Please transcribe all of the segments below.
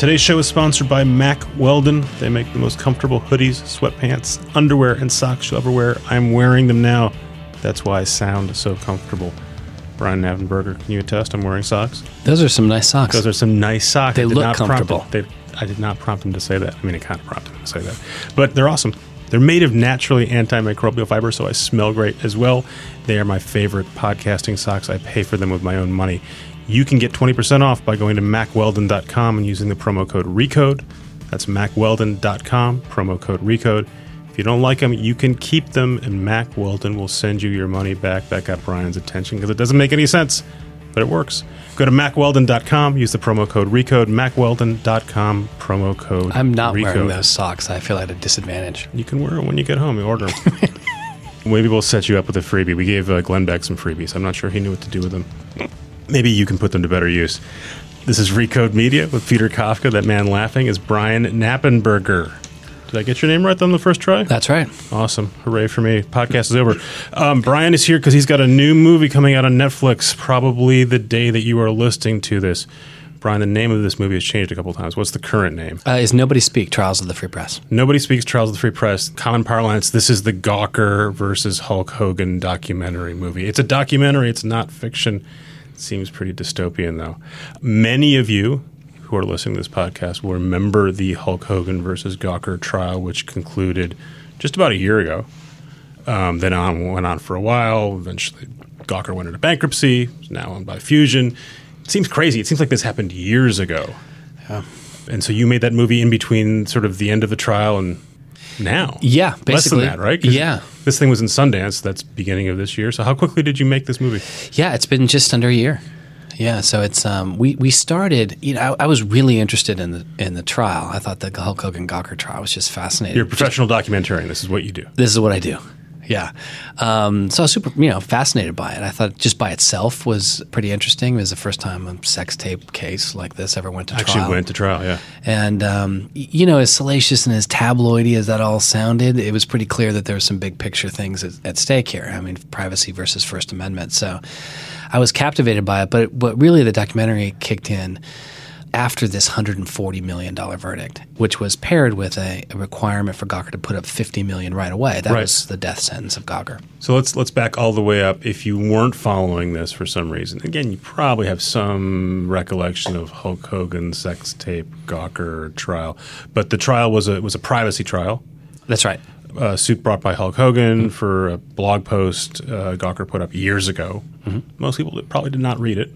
Today's show is sponsored by Mack Weldon. They make the most comfortable hoodies, sweatpants, underwear, and socks you'll ever wear. I'm wearing them now. That's why I sound so comfortable. Brian Knappenberger, can you attest I'm wearing socks? Those are some nice socks. Those are some nice socks. They look not comfortable. they- I did not prompt him to say that. I mean, it kind of prompted him to say that. But they're awesome. They're made of naturally antimicrobial fiber, so I smell great as well. They are my favorite podcasting socks. I pay for them with my own money. You can get 20% off by going to mackweldon.com and using the promo code RECODE. That's mackweldon.com, promo code RECODE. If you don't like them, you can keep them, and Mack Weldon will send you your money back. That got Brian's attention because it doesn't make any sense, but it works. Go to mackweldon.com, use the promo code RECODE, mackweldon.com, promo code I'm not RECODE. wearing those socks. I feel at a disadvantage. You can wear them when you get home. You order them. Maybe we'll set you up with a freebie. We gave uh, Glenn Beck some freebies. I'm not sure he knew what to do with them. Maybe you can put them to better use. This is Recode Media with Peter Kafka. That man laughing is Brian Knappenberger. Did I get your name right on the first try? That's right. Awesome. Hooray for me. Podcast is over. Um, Brian is here because he's got a new movie coming out on Netflix, probably the day that you are listening to this. Brian, the name of this movie has changed a couple times. What's the current name? Uh, is Nobody Speak Trials of the Free Press? Nobody speaks Trials of the Free Press. Common parlance, this is the Gawker versus Hulk Hogan documentary movie. It's a documentary, it's not fiction. Seems pretty dystopian, though. Many of you who are listening to this podcast will remember the Hulk Hogan versus Gawker trial, which concluded just about a year ago. Um, then on went on for a while. Eventually, Gawker went into bankruptcy. Is now owned by Fusion. It seems crazy. It seems like this happened years ago. And so you made that movie in between sort of the end of the trial and now. Yeah, Less basically. than that, right? Yeah. This thing was in Sundance. That's beginning of this year. So how quickly did you make this movie? Yeah, it's been just under a year. Yeah, so it's um, we we started. You know, I, I was really interested in the in the trial. I thought the Hulk Hogan Gawker trial was just fascinating. You're a professional documentarian. This is what you do. this is what I do. Yeah. Um, so I was super, you know, fascinated by it. I thought just by itself was pretty interesting. It was the first time a sex tape case like this ever went to Actually trial. went to trial, yeah. And um, you know, as salacious and as tabloidy as that all sounded, it was pretty clear that there were some big picture things at, at stake here. I mean, privacy versus First Amendment. So I was captivated by it. But but really, the documentary kicked in after this $140 million verdict, which was paired with a, a requirement for Gawker to put up 50 million right away. That Right. was the death sentence of Gawker. So let's let's back all the way up. If you weren't following this for some reason, again, you probably have some recollection of Hulk Hogan sex tape Gawker trial, but the trial was a was a privacy trial. That's right. a suit brought by Hulk Hogan for a blog post uh, Gawker put up years ago. Most people probably did not read it,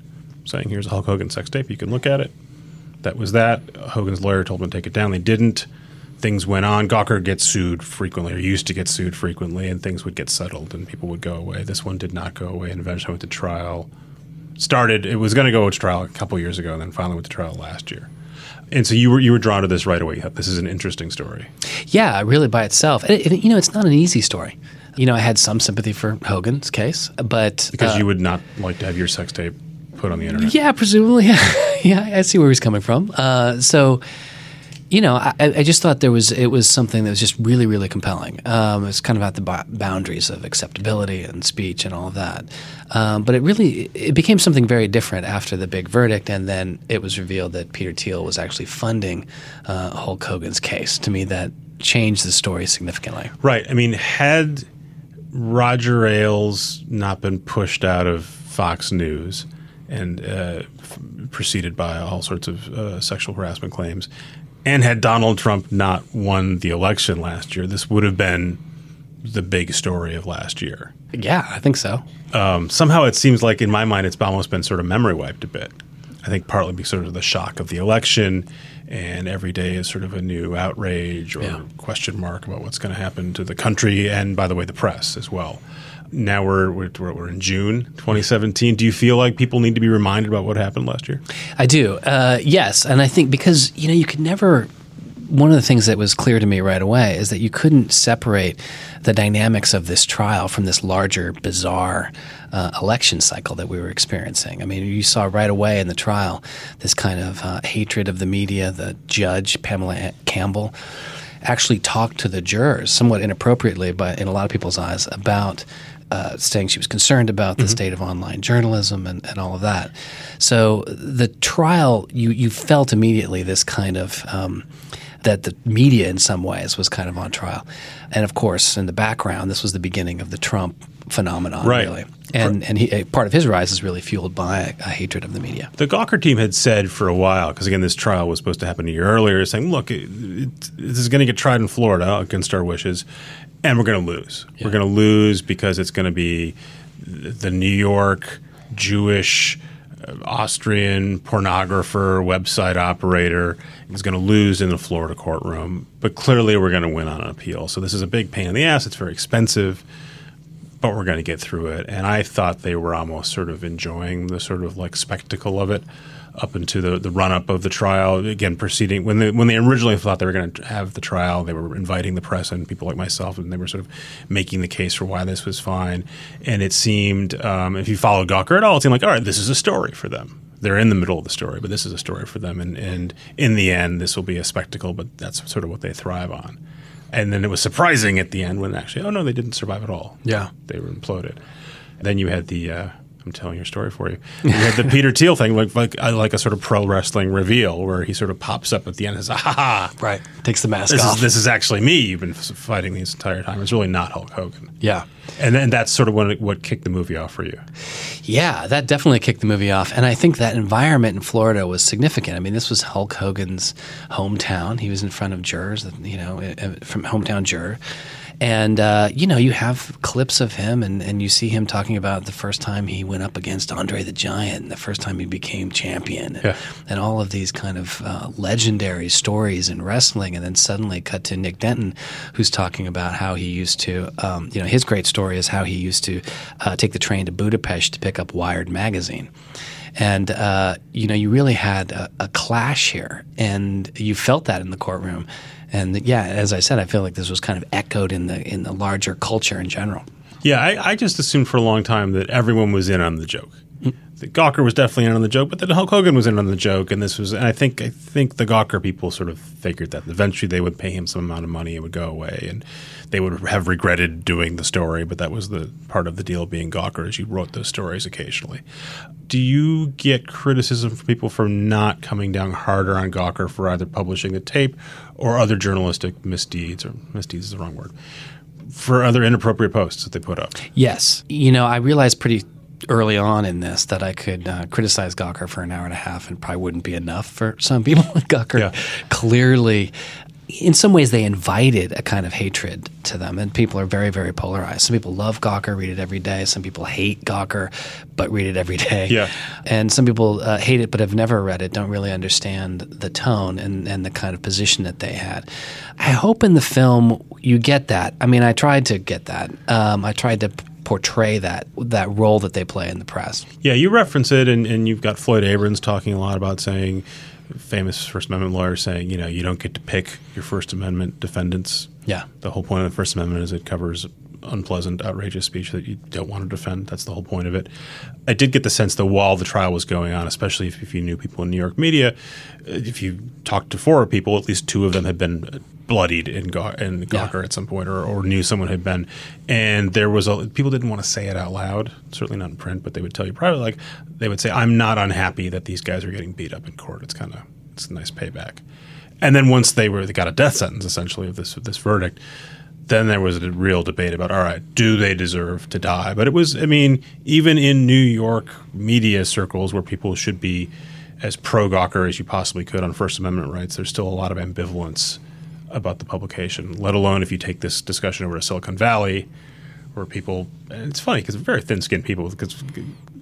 saying, "Here's a Hulk Hogan sex tape. You can look at it." That was that. Hogan's lawyer told him to take it down. They didn't. Things went on. Gawker gets sued frequently, or used to get sued frequently, and things would get settled, and people would go away. This one did not go away, and eventually went to trial. Started. It was going to go to trial a couple years ago, and then finally went to trial last year. And so you were you were drawn to this right away. This is an interesting story. Yeah, really by itself. And, it- and, you know, it's not an easy story. You know, I had some sympathy for Hogan's case, but Because uh, you would not like to have your sex tape put on the internet. Yeah, presumably. Yeah. I see where he's coming from. Uh, so, you know, I, I just thought there was it was something that was just really, really compelling. Um, it's kind of at the bo- boundaries of acceptability and speech and all of that. Um, but it really it became something very different after the big verdict, and then it was revealed that Peter Thiel was actually funding uh, Hulk Hogan's case. To me, that changed the story significantly. Right. I mean, had Roger Ailes not been pushed out of Fox News and uh, f- preceded by all sorts of uh, sexual harassment claims, and had Donald Trump not won the election last year, this would have been the big story of last year. Yeah, I think so. Um, somehow it seems like in my mind it's almost been sort of memory wiped a bit. I think partly because of the shock of the election, and every day is sort of a new outrage or Yeah. question mark about what's going to happen to the country, and by the way, the press as well. Now we're, we're we're in June 2017. Do you feel like people need to be reminded about what happened last year? I do. Uh, yes, and I think because you know you could never. One of the things that was clear to me right away is that you couldn't separate the dynamics of this trial from this larger, bizarre uh, election cycle that we were experiencing. I mean, you saw right away in the trial this kind of uh, hatred of the media. The judge, Pamela Campbell, actually talked to the jurors somewhat inappropriately, but in a lot of people's eyes, about uh, saying she was concerned about the state of online journalism and, and all of that. So the trial, you you felt immediately this kind of um, that the media in some ways was kind of on trial, and of course in the background, this was the beginning of the Trump phenomenon, Right. really. And and he, part of his rise is really fueled by a, a hatred of the media. The Gawker team had said for a while, because again, this trial was supposed to happen a year earlier, saying, look, it, it, this is going to get tried in Florida against our wishes, and we're going to lose. We're going to lose because it's going to be the New York Jewish, Austrian pornographer, website operator is going to lose in the Florida courtroom. But clearly, we're going to win on an appeal. So this is a big pain in the ass. It's very expensive but we're going to get through it. And I thought they were almost sort of enjoying the sort of like spectacle of it up into the, the run up of the trial. Again, proceeding when they when they originally thought they were going to have the trial, they were inviting the press and people like myself, and they were sort of making the case for why this was fine. And it seemed, um, if you followed Gawker at all, it seemed like all right, this is a story for them. They're in the middle of the story, but this is a story for them. And, and in the end, this will be a spectacle, but that's sort of what they thrive on. And then it was surprising at the end when actually, oh no, they didn't survive at all. Yeah. they were imploded. Then you had the. Uh, I'm telling your story for you. You had the Peter Thiel thing, like like uh, like a sort of pro wrestling reveal, where he sort of pops up at the end and says, "Ha ha! Right. Takes the mask This off. is this is actually me. You've been fighting this entire time. It's really not Hulk Hogan." yeah. And then that's sort of what what kicked the movie off for you. Yeah, that definitely kicked the movie off. And I think that environment in Florida was significant. I mean, this was Hulk Hogan's hometown. He was in front of jurors, you know, uh, from hometown juror. And, uh, you know, you have clips of him and, and you see him talking about the first time he went up against Andre the Giant and the first time he became champion and, Yeah. and all of these kind of uh, legendary stories in wrestling. And then suddenly cut to Nick Denton, who's talking about how he used to, um, you know, his great story is how he used to uh, take the train to Budapest to pick up Wired magazine. And uh, you know, you really had a, a clash here, and you felt that in the courtroom. And yeah, as I said, I feel like this was kind of echoed in the in the larger culture in general. Yeah, I, I just assumed for a long time that everyone was in on the joke. That Gawker was definitely in on the joke, but that Hulk Hogan was in on the joke, and this was. And I think I think the Gawker people sort of figured that eventually they would pay him some amount of money, it would go away, and they would have regretted doing the story. But that was the part of the deal being Gawker, is you wrote those stories occasionally. Do you get criticism from people for not coming down harder on Gawker for either publishing the tape or other journalistic misdeeds, or misdeeds is the wrong word, for other inappropriate posts that they put up? Yes, you know, I realized pretty early on in this that I could uh, criticize Gawker for an hour and a half and probably wouldn't be enough for some people. Gawker Yeah. clearly, in some ways, they invited a kind of hatred to them, and people are very, very polarized. Some people love Gawker, read it every day. Some people hate Gawker, but read it every day. Yeah. And some people uh, hate it but have never read it, don't really understand the tone and, and the kind of position that they had. I hope in the film you get that. I mean, I tried to get that. Um, I tried to portray that that role that they play in the press. Yeah, you reference it, and, and you've got Floyd Abrams talking a lot about saying, famous First Amendment lawyer saying, you know, you don't get to pick your First Amendment defendants. Yeah. The whole point of the First Amendment is it covers unpleasant, outrageous speech that you don't want to defend. That's the whole point of it. I did get the sense that while the trial was going on, especially if, if you knew people in New York media, if you talked to four people, at least two of them had been bloodied in, in Gawker at some point, or, or knew someone had been. And there was a people didn't want to say it out loud, certainly not in print, but they would tell you privately. Like they would say, "I'm not unhappy that these guys are getting beat up in court. It's kind of it's a nice payback." And then once they were they got a death sentence essentially of this of this verdict, then there was a real debate about all right, do they deserve to die? But it was I mean, even in New York media circles where people should be as pro Gawker as you possibly could on First Amendment rights, there's still a lot of ambivalence about the publication, let alone if you take this discussion over to Silicon Valley where people. It's funny because very thin-skinned people because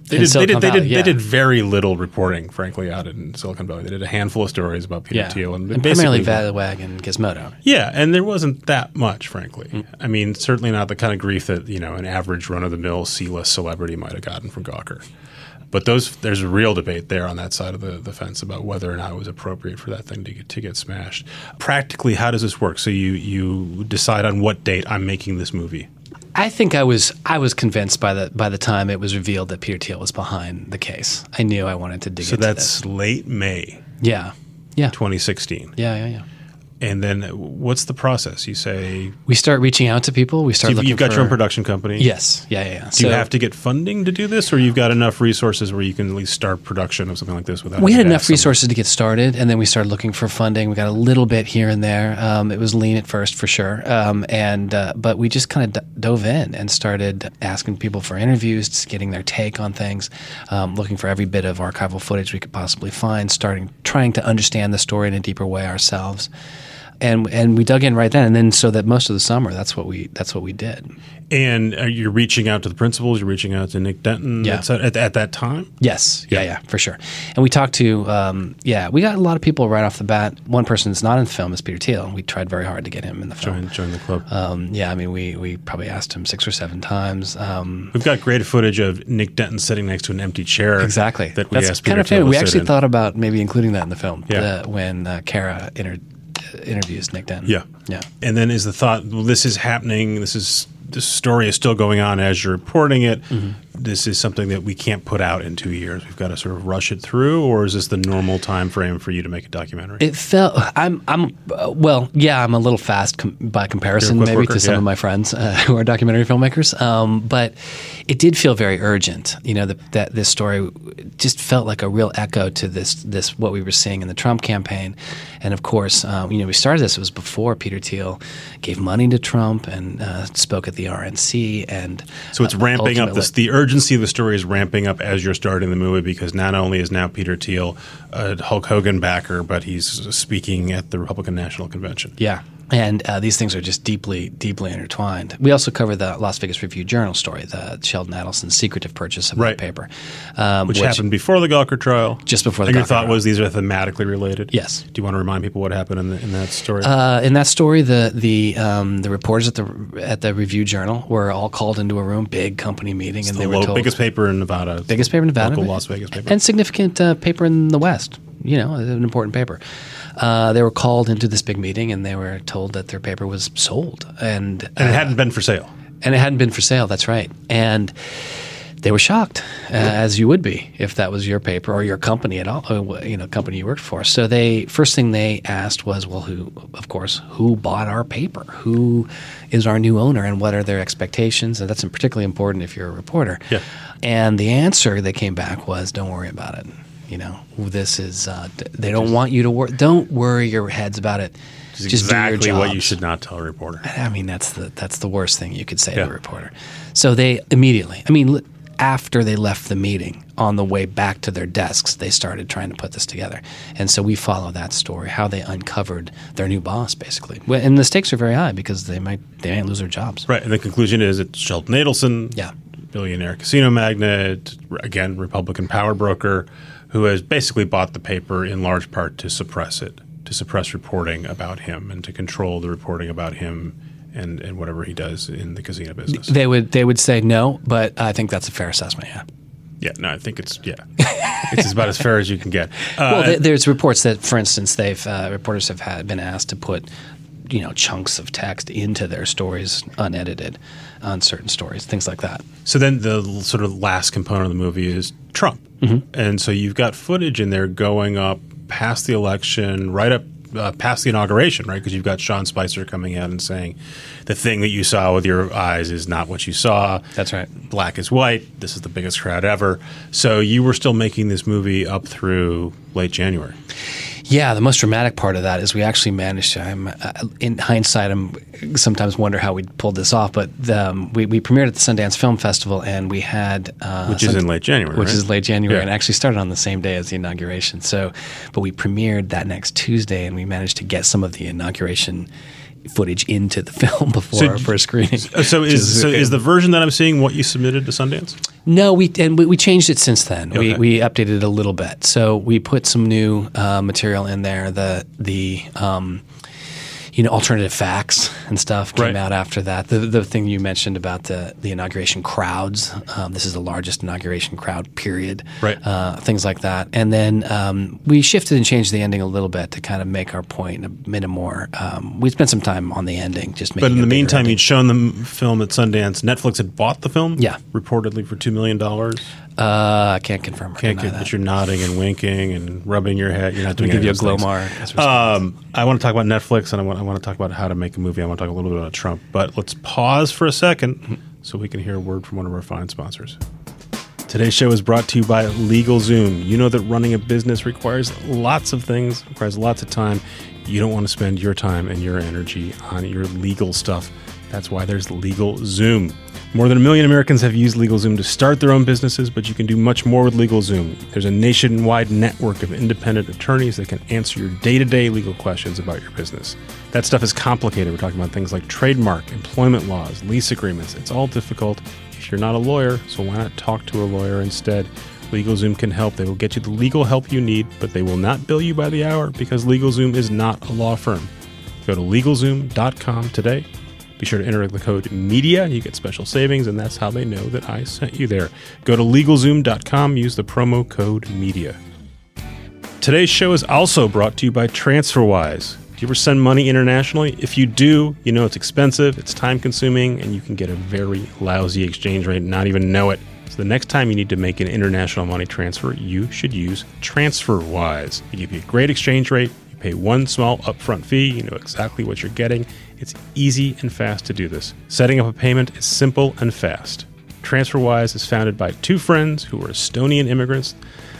they did, they did, they Valley, did, yeah. they did very little reporting, frankly, out in Silicon Valley. They did a handful of stories about Peter Yeah. Thiel and, and basically primarily Valleywag and Gizmodo. yeah, and there wasn't that much, frankly. Mm. I mean, certainly not the kind of grief that you know an average run-of-the-mill C-list celebrity might have gotten from Gawker. But those, there's a real debate there on that side of the, the fence about whether or not it was appropriate for that thing to get, to get smashed. Practically, how does this work? So you you decide on what date I'm making this movie. I think I was I was convinced by the by the time it was revealed that Peter Thiel was behind the case. I knew I wanted to dig So that's late May. Yeah. Yeah. 2016. Yeah, yeah, yeah. And then what's the process? You say We start reaching out to people. We start you've, looking. you've got for, your own production company. Yes. Yeah. Yeah. yeah. Do you have to get funding to do this, or you've got enough resources where you can at least start production of something like this without? we had enough resources to get started, and then we started looking for funding. We got a little bit here and there. Um, it was lean at first, for sure, um, and uh, but we just kind of d- dove in and started asking people for interviews, just getting their take on things, um, looking for every bit of archival footage we could possibly find, starting trying to understand the story in a deeper way ourselves. And, and we dug in right then, and then so that most of the summer, that's what we that's what we did. And you're reaching out to the principals. You're reaching out to Nick Denton. Yeah. At, at that time. Yes. Yeah, yeah, for sure. And we talked to, um, yeah, we got a lot of people right off the bat. One person that's not in the film is Peter Thiel. We tried very hard to get him in the film. Join, join the club. Um, yeah, I mean, we, we probably asked him six or seven times. Um, We've got great footage of Nick Denton sitting next to an empty chair. exactly. That we That's asked kind Peter of Thiel We actually in. thought about maybe including that in the film Yeah. the, when uh, Kara uh, interviews Nick Denton. Yeah. Yeah. And then is the thought, well, this is happening. This is this story is still going on as you're reporting it. Mm-hmm. This is something that we can't put out in two years. We've got to sort of rush it through, or is this the normal time frame for you to make a documentary? It felt I'm I'm uh, well yeah I'm a little fast com- by comparison You're a quick maybe worker, to some yeah. of my friends uh, who are documentary filmmakers um, but it did feel very urgent you know the, that this story just felt like a real echo to this this what we were seeing in the Trump campaign and of course um, you know we started this it was before Peter Thiel gave money to Trump and uh, spoke at the RNC and So it's uh, ramping up. This, the urgency of the story is ramping up as you're starting the movie because not only is now Peter Thiel a Hulk Hogan backer, but he's speaking at the Republican National Convention. Yeah. And uh, these things are just deeply, deeply intertwined. We also cover the Las Vegas Review Journal story, the Sheldon Adelson's secretive purchase of Right. that paper, um, Which, happened before the Gawker trial. Just before the and your thought trial. was these are thematically related. Yes. Do you want to remind people what happened in, the, in that story? Uh, in that story, the the um, the reporters at the at the Review Journal were all called into a room, big company meeting, and the they were told biggest paper in Nevada. biggest paper in Nevada, Local Las Vegas paper. and significant uh, paper in the West. You know, an important paper. Uh, they were called into this big meeting, and they were told that their paper was sold, and and it hadn't been for sale. and it hadn't been for sale. That's right, and they were shocked, uh, as you would be if that was your paper or your company at all, uh, you know, company you worked for. So they first thing they asked was, well, who, of course, who bought our paper? Who is our new owner, and what are their expectations? And that's particularly important if you're a reporter. Yeah. And the answer that came back was, don't worry about it. You know, this is uh, they don't want you to worry. Don't worry your heads about it. Just do your exactly what you should not tell a reporter. I mean, that's the that's the worst thing you could say Yeah. to a reporter. So they immediately, I mean, after they left the meeting, on the way back to their desks, they started trying to put this together. And so we follow that story, how they uncovered their new boss, basically. And the stakes are very high because they might they might lose their jobs. Right. And the conclusion is it's Sheldon Adelson, Yeah. billionaire casino magnate, again, Republican power broker, who has basically bought the paper in large part to suppress it, to suppress reporting about him and to control the reporting about him and, and whatever he does in the casino business. They would they would say no, but I think that's a fair assessment. Yeah. yeah, no, I think it's, yeah, it's about as fair as you can get. Uh, Well, th- there's reports that, for instance, they've uh, reporters have had, been asked to put, you know, chunks of text into their stories unedited on certain stories, things like that. So then the sort of last component of the movie is Trump. And so you've got footage in there going up past the election, right up uh, past the inauguration, right? Because you've got Sean Spicer coming out and saying the thing that you saw with your eyes is not what you saw. That's right. Black is white. This is the biggest crowd ever. So you were still making this movie up through late January. Yeah, the most dramatic part of that is we actually managed to. I'm, uh, in hindsight, I'm sometimes wonder how we pulled this off, but the, um, we, we premiered at the Sundance Film Festival, and we had uh, Which is in late January, which right? is late January, Yeah. and actually started on the same day as the inauguration. So, but we premiered that next Tuesday, and we managed to get some of the inauguration footage into the film before So our first screening. So which is so is the version that I'm seeing what you submitted to Sundance? No, we and we, we changed it since then. Okay. We we updated it a little bit. So we put some new uh, material in there. The the um, you know alternative facts and stuff came Right. out after that. The the thing you mentioned about the the inauguration crowds. Um, this is the largest inauguration crowd period. Right. Uh, things like that. And then um, we shifted and changed the ending a little bit to kind of make our point a bit more. Um, we spent some time on the ending, just making. But in the meantime, ending. you'd shown the film at Sundance. Netflix had bought the film, Yeah. reportedly for two million dollars. Uh, I can't confirm or Can't get, that. but you're nodding and winking and rubbing your head. You're not doing give you a glow things. mark. Um, I want to talk about Netflix and I want, I want to talk about how to make a movie. I want to talk a little bit about Trump. But let's pause for a second so we can hear a word from one of our fine sponsors. Today's show is brought to you by LegalZoom. You know that running a business requires lots of things, requires lots of time. You don't want to spend your time and your energy on your legal stuff. That's why there's LegalZoom. More than a million Americans have used LegalZoom to start their own businesses, but you can do much more with LegalZoom. There's a nationwide network of independent attorneys that can answer your day to day legal questions about your business. That stuff is complicated. We're talking about things like trademark, employment laws, lease agreements. It's all difficult if you're not a lawyer, so why not talk to a lawyer instead? LegalZoom can help. They will get you the legal help you need, but they will not bill you by the hour because LegalZoom is not a law firm. Go to LegalZoom.com today. Be sure to enter the code MEDIA. You get special savings, and that's how they know that I sent you there. Go to LegalZoom.com. Use the promo code MEDIA. Today's show is also brought to you by TransferWise. Do you ever send money internationally? If you do, you know it's expensive, it's time consuming, and you can get a very lousy exchange rate and not even know it. So the next time you need to make an international money transfer, you should use TransferWise. They give you a great exchange rate. You pay one small upfront fee. You know exactly what you're getting. It's easy and fast to do this. Setting up a payment is simple and fast. TransferWise is founded by two friends who were Estonian immigrants,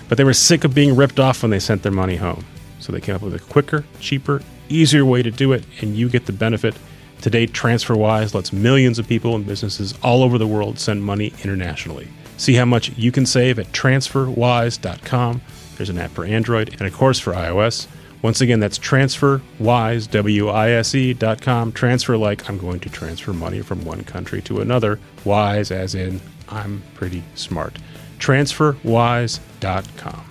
but they were sick of being ripped off when they sent their money home. So they came up with a quicker, cheaper, easier way to do it, and you get the benefit. Today, TransferWise lets millions of people and businesses all over the world send money internationally. See how much you can save at transferwise.com. There's an app for Android and, of course, for iOS. Once again, that's transferwise, W-I-S-E dot com. Transfer like I'm going to transfer money from one country to another. Wise as in I'm pretty smart. Transferwise.com.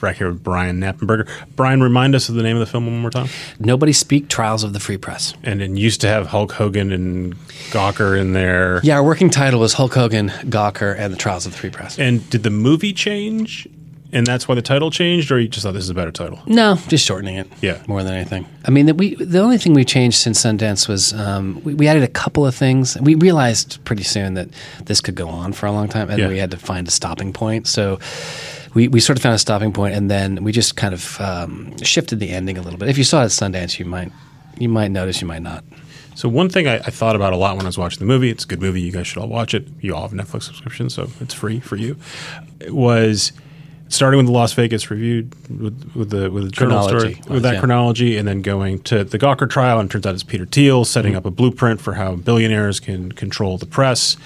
Back here with Brian Knappenberger. Brian, remind us of the name of the film one more time. Nobody speak Trials of the Free Press. And it used to have Hulk Hogan and Gawker in there. Yeah, our working title was Hulk Hogan, Gawker, and the Trials of the Free Press. And did the movie change? And that's why the title changed, or you just thought this is a better title? No, just shortening it. Yeah. more than anything. I mean, the, we the only thing we changed since Sundance was um, we, we added a couple of things. We realized pretty soon that this could go on for a long time, and Yeah. we had to find a stopping point. So. We, we sort of found a stopping point, and then we just kind of um, shifted the ending a little bit. If you saw it at Sundance, you might you might notice, you might not. So one thing I, I thought about a lot when I was watching the movie, it's a good movie. You guys should all watch it. You all have Netflix subscription, so it's free for you. It was starting with the Las Vegas Review with, with the with the journal Chronology story with that yeah. chronology, and then going to the Gawker trial, and it turns out it's Peter Thiel setting Mm-hmm. up a blueprint for how billionaires can control the press.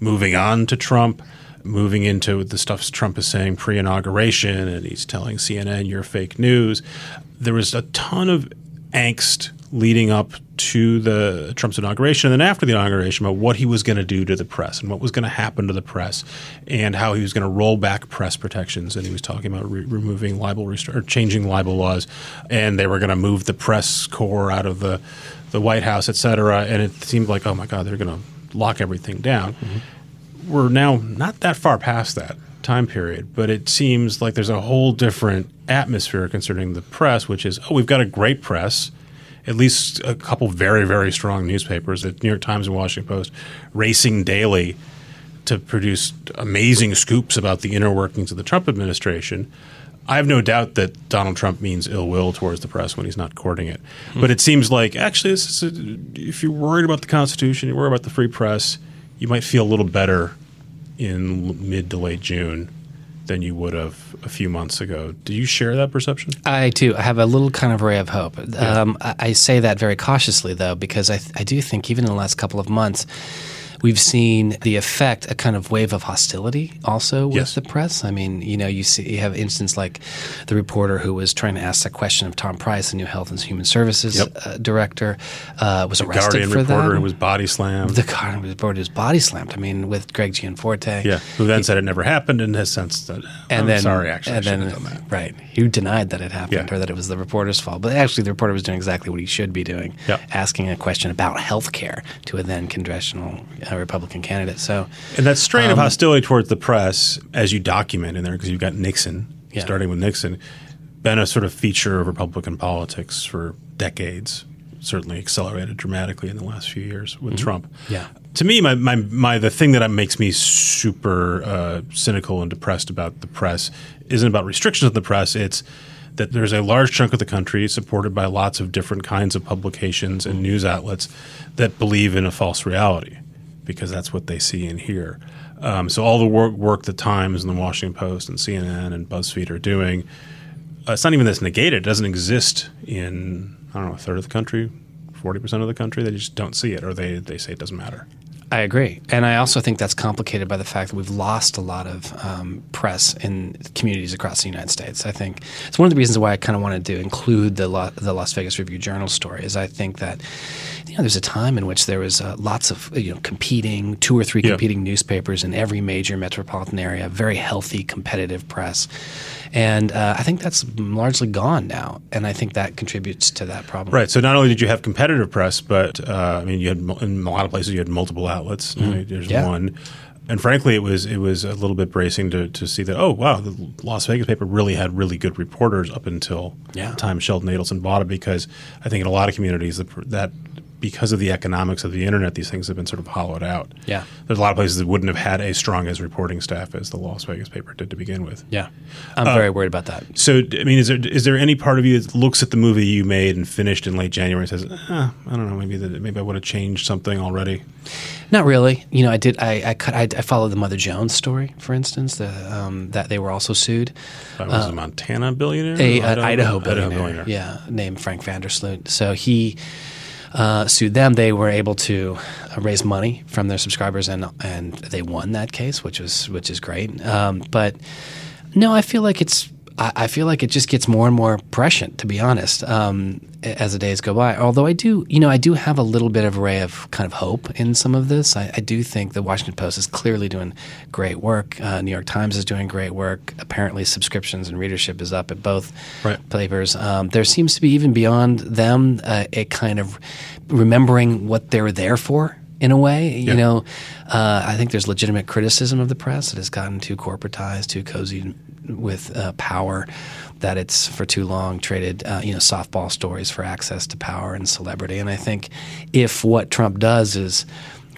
Moving on to Trump. Moving into the stuff Trump is saying pre inauguration, and he's telling CNN, you're fake news. There was a ton of angst leading up to the Trump's inauguration and then after the inauguration about what he was going to do to the press and what was going to happen to the press and how he was going to roll back press protections and he was talking about re- removing libel restri- or changing libel laws and they were going to move the press corps out of the the White House, et cetera. And it seemed like, oh my God, they're going to lock everything down. Mm-hmm. We're now not that far past that time period, but it seems like there's a whole different atmosphere concerning the press, which is, oh, we've got a great press. At least a couple very, very strong newspapers, the New York Times and Washington Post, racing daily to produce amazing scoops about the inner workings of the Trump administration. I have no doubt that Donald Trump means ill will towards the press when he's not courting it. Hmm. But it seems like actually, this is a, if you're worried about the Constitution, you're worried about the free press, you might feel a little better in mid to late June than you would have a few months ago. Do you share that perception? I do. I have a little kind of ray of hope. Um, I, I say that very cautiously, though, because I, th- I do think even in the last couple of months, we've seen the effect, a kind of wave of hostility also with Yes. the press. I mean, you know, you see, you have instance like the reporter who was trying to ask a question of Tom Price, the new Health and Human Services Yep. uh, director, uh, was arrested Guardian for reporter that. who was body slammed. the Guardian reporter was body slammed. I mean, with Greg Gianforte. yeah, who then said it never happened and has since said, and I'm then sorry, actually, and then shouldn't have done that. right, he denied that it happened Yeah. or that it was the reporter's fault. But actually, the reporter was doing exactly what he should be doing, Yep. asking a question about health care to a then congressional uh, Republican candidate. So And that strain of Um, hostility towards the press, as you document in there, because you've got Nixon, Yeah. starting with Nixon, been a sort of feature of Republican politics for decades. certainly accelerated dramatically in the last few years with Trump. Yeah. To me, my, my, my the thing that makes me super uh, cynical and depressed about the press isn't about restrictions of the press. It's that there's a large chunk of the country supported by lots of different kinds of publications and news outlets that believe in a false reality because that's what they see and hear. Um, so all the work, work the Times and the Washington Post and CNN and BuzzFeed are doing, uh, it's not even that's negated. It doesn't exist in I don't know a third of the country, forty percent of the country. They just don't see it, or they they say it doesn't matter. I agree, and I also think that's complicated by the fact that we've lost a lot of um, press in communities across the United States. I think it's one of the reasons why I kind of wanted to include the Lo- the Las Vegas Review Journal story. Is I think that you know there's a time in which there was uh, lots of you know competing two or three Yeah. competing newspapers in every major metropolitan area, very healthy competitive press, and uh, I think that's largely gone now, and I think that contributes to that problem. Right. So not only did you have competitive press, but uh, I mean, you had in a lot of places you had multiple outlets. Now There's Mm-hmm. Yeah. one, and frankly, it was it was a little bit bracing to, to see that. Oh wow, the Las Vegas paper really had really good reporters up until Yeah. the time Sheldon Adelson bought it. Because I think in a lot of communities that, that because of the economics of the internet, these things have been sort of hollowed out. Yeah. There's a lot of places that wouldn't have had as strong as reporting staff as the Las Vegas paper did to begin with. Yeah, I'm Uh, very worried about that. So, I mean, is there is there any part of you that looks at the movie you made and finished in late January and says, eh, "I don't know, maybe that maybe I would have changed something already"? Not really. You know, I did. I I, cut, I, I followed the Mother Jones story, for instance, the, um, that they were also sued. I was a Montana billionaire, Uh, A, Or Idaho, Idaho billionaire, billionaire. yeah, named Frank Vandersloot. So he uh, sued them. They were able to uh, raise money from their subscribers, and and they won that case, which was which is great. Um, but no, I feel like it's. I I feel like it just gets more and more prescient, to be honest, um, as the days go by. Although I do, you know, I do have a little bit of a ray of kind of hope in some of this. I, I do think the Washington Post is clearly doing great work. Uh, New York Times is doing great work. Apparently, subscriptions and readership is up at both Right. papers. Um, there seems to be even beyond them uh, a kind of remembering what they're there for. In a way, you know, uh, I think there's legitimate criticism of the press. It has gotten too corporatized, too cozy with uh, power. That it's for too long traded, uh, you know, softball stories for access to power and celebrity. And I think if what Trump does is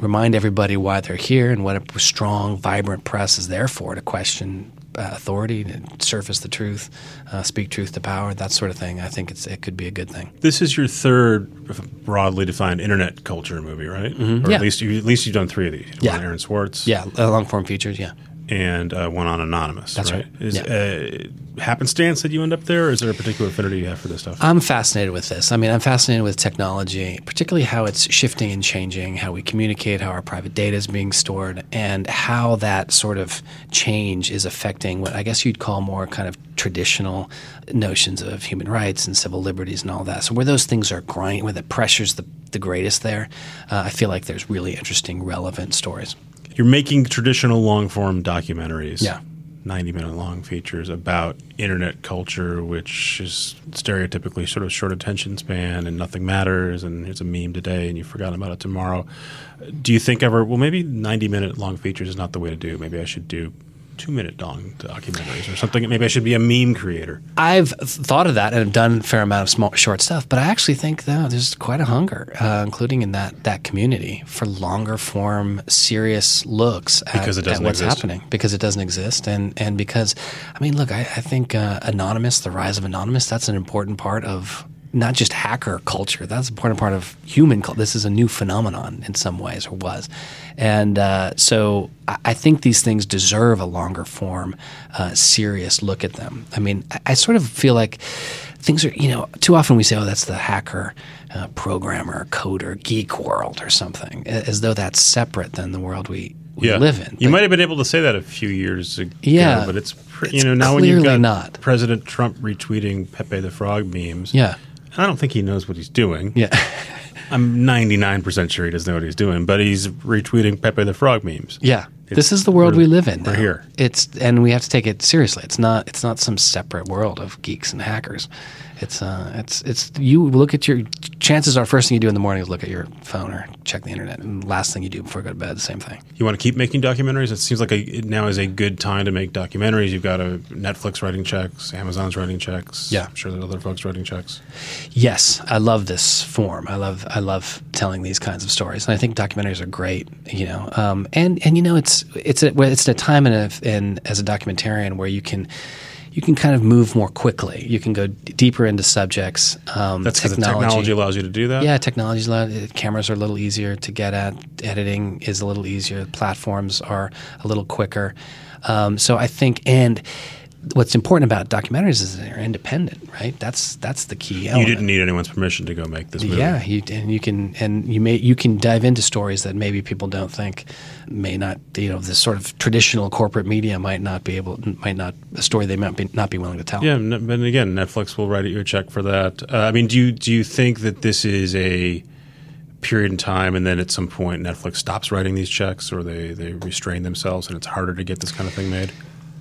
remind everybody why they're here and what a strong, vibrant press is there for to question authority, to surface the truth, uh, speak truth to power, that sort of thing. I think it's it could be a good thing. This is your third broadly defined internet culture movie, right? Or Mm-hmm. Yeah. at least you, at least you've done three of these. You Yeah. Aaron Swartz, Yeah, uh, long form features. Yeah. And uh, one on Anonymous. That's right. right. Is Yeah. uh, happenstance that you end up there, or is there a particular affinity you have for this stuff? I'm fascinated with this. I mean, I'm fascinated with technology, particularly how it's shifting and changing, how we communicate, how our private data is being stored, and how that sort of change is affecting what I guess you'd call more kind of traditional notions of human rights and civil liberties and all that. So where those things are grinding, where the pressure's the, the greatest there, uh, I feel like there's really interesting, relevant stories. You're making traditional long form documentaries. Yeah. 90 minute long features about internet culture, which is stereotypically sort of short attention span and nothing matters, and it's a meme today and you've forgotten about it tomorrow. Do you think ever, well, maybe 90 minute long features is not the way to do? Maybe I should do two minute long documentaries or something. Maybe I should be a meme creator. I've thought of that and have done a fair amount of small, short stuff, but I actually think that there's quite a hunger, uh, including in that that community, for longer form, serious looks at, at what's exist. happening. Because it doesn't exist, and and because, I mean, look, I, I think uh, anonymous, the rise of anonymous, that's an important part of not just hacker culture. That's an important part of human culture. This is a new phenomenon in some ways, or was, and uh, so I, I think these things deserve a longer form, uh, serious look at them. I mean, I, I sort of feel like things are, you know, too often we say, oh, that's the hacker, uh, programmer, coder, geek world or something, as though that's separate than the world we, we live in. You But- might have been able to say that a few years ago. Yeah. But it's, pre- you know, now when you've got not. President Trump retweeting Pepe the Frog memes. yeah. I don't think he knows what he's doing. Yeah. I'm 99% sure he doesn't know what he's doing, but he's retweeting Pepe the Frog memes. Yeah, this is the world we live in. we're here. It's and we have to take it seriously. It's not. It's not some separate world of geeks and hackers. It's uh. It's it's you look at your chances are first thing you do in the morning is look at your phone or check the internet, and last thing you do before you go to bed, the same thing. You want to keep making documentaries? It seems like a, it now is a good time to make documentaries. You've got a Netflix writing checks, Amazon's writing checks. Yeah. I'm sure there's other folks writing checks. Yes, I love this form. I love I love telling these kinds of stories, and I think documentaries are great. You know, um, and and you know it's it's a, it's a time in, a, in as a documentarian where you can you can kind of move more quickly. You can go d- deeper into subjects. Um, That's because the technology allows you to do that. Yeah, technology's a lot. uh, Cameras are a little easier to get at. Editing is a little easier. Platforms are a little quicker. Um, so I think, and what's important about documentaries is they're independent, right? That's that's the key. You didn't need anyone's permission to go make this movie. Yeah, you, and you can and you may you can dive into stories that maybe people don't think may not you know this sort of traditional corporate media might not be able might not a story they might be not be willing to tell. Yeah, but again, Netflix will write you a check for that. Uh, I mean, do you do you think that this is a period in time, and then at some point Netflix stops writing these checks, or they they restrain themselves, and it's harder to get this kind of thing made?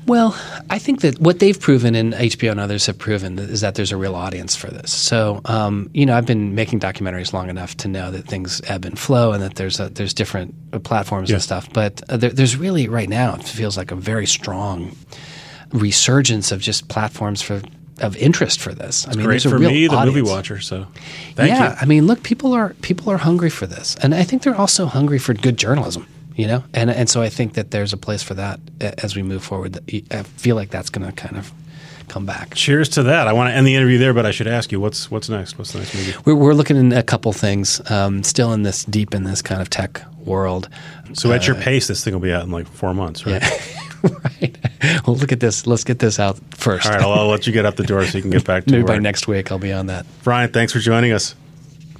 Well, I think that what they've proven, and HBO and others have proven, is that there's a real audience for this. So, um, you know, I've been making documentaries long enough to know that things ebb and flow, and that there's a, there's different uh, platforms Yeah. and stuff. But uh, there, there's really right now it feels like a very strong resurgence of just platforms for of interest for this. I mean, Great there's a for real me, the movie audience. watcher. So, thank yeah, you. I mean, look, people are people are hungry for this, and I think they're also hungry for good journalism. You know, and and so I think that there's a place for that as we move forward. I feel like that's going to kind of come back. Cheers to that. I want to end the interview there, but I should ask you what's what's next. What's the next movie? We're, we're looking at a couple things, um, still in this deep in this kind of tech world. So, at your pace, this thing will be out in like four months, right? Yeah, right. Well, look at this. Let's get this out first. All right, I'll, I'll let you get out the door so you can get back to Maybe work. by next week I'll be on that. Brian, thanks for joining us.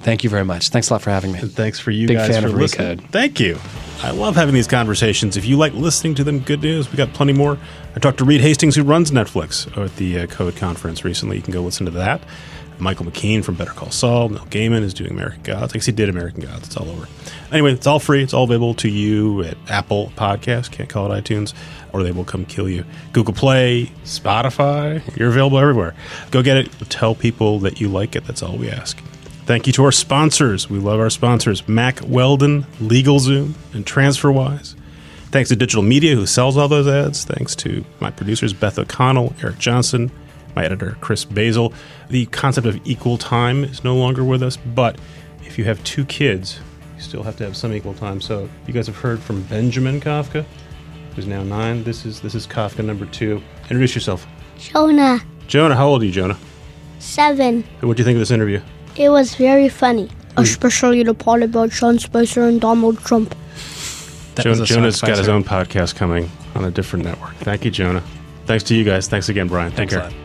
Thank you very much. Thanks a lot for having me. And thanks for you Big guys fan for of listening. Recode. Thank you. I love having these conversations. If you like listening to them, good news. We got plenty more. I talked to Reed Hastings, who runs Netflix, at the uh, Code conference recently. You can go listen to that. Michael McKean from Better Call Saul. Neil Gaiman is doing American Gods. I guess he did American Gods. It's all over. Anyway, it's all free. It's all available to you at Apple Podcasts. Can't call it iTunes, or they will come kill you. Google Play, Spotify. You're available everywhere. Go get it. Tell people that you like it. That's all we ask. Thank you to our sponsors. We love our sponsors Mack Weldon, LegalZoom, and TransferWise. Thanks to Digital Media, who sells all those ads. Thanks to my producers, Beth O'Connell, Eric Johnson, my editor, Chris Basil. The concept of equal time is no longer with us, but if you have two kids, you still have to have some equal time. So you guys have heard from Benjamin Kafka, who's now nine. This is this is Kafka number two. Introduce yourself. Jonah, Jonah, how old are you, Jonah? seven. What do you think of this interview? It was very funny. Especially hmm. the part about Sean Spicer and Donald Trump. That Jo- was a Jonah's Sean got his own podcast coming on a different network. Thank you, Jonah. Thanks to you guys. Thanks again, Brian. Thanks Take a care. lot.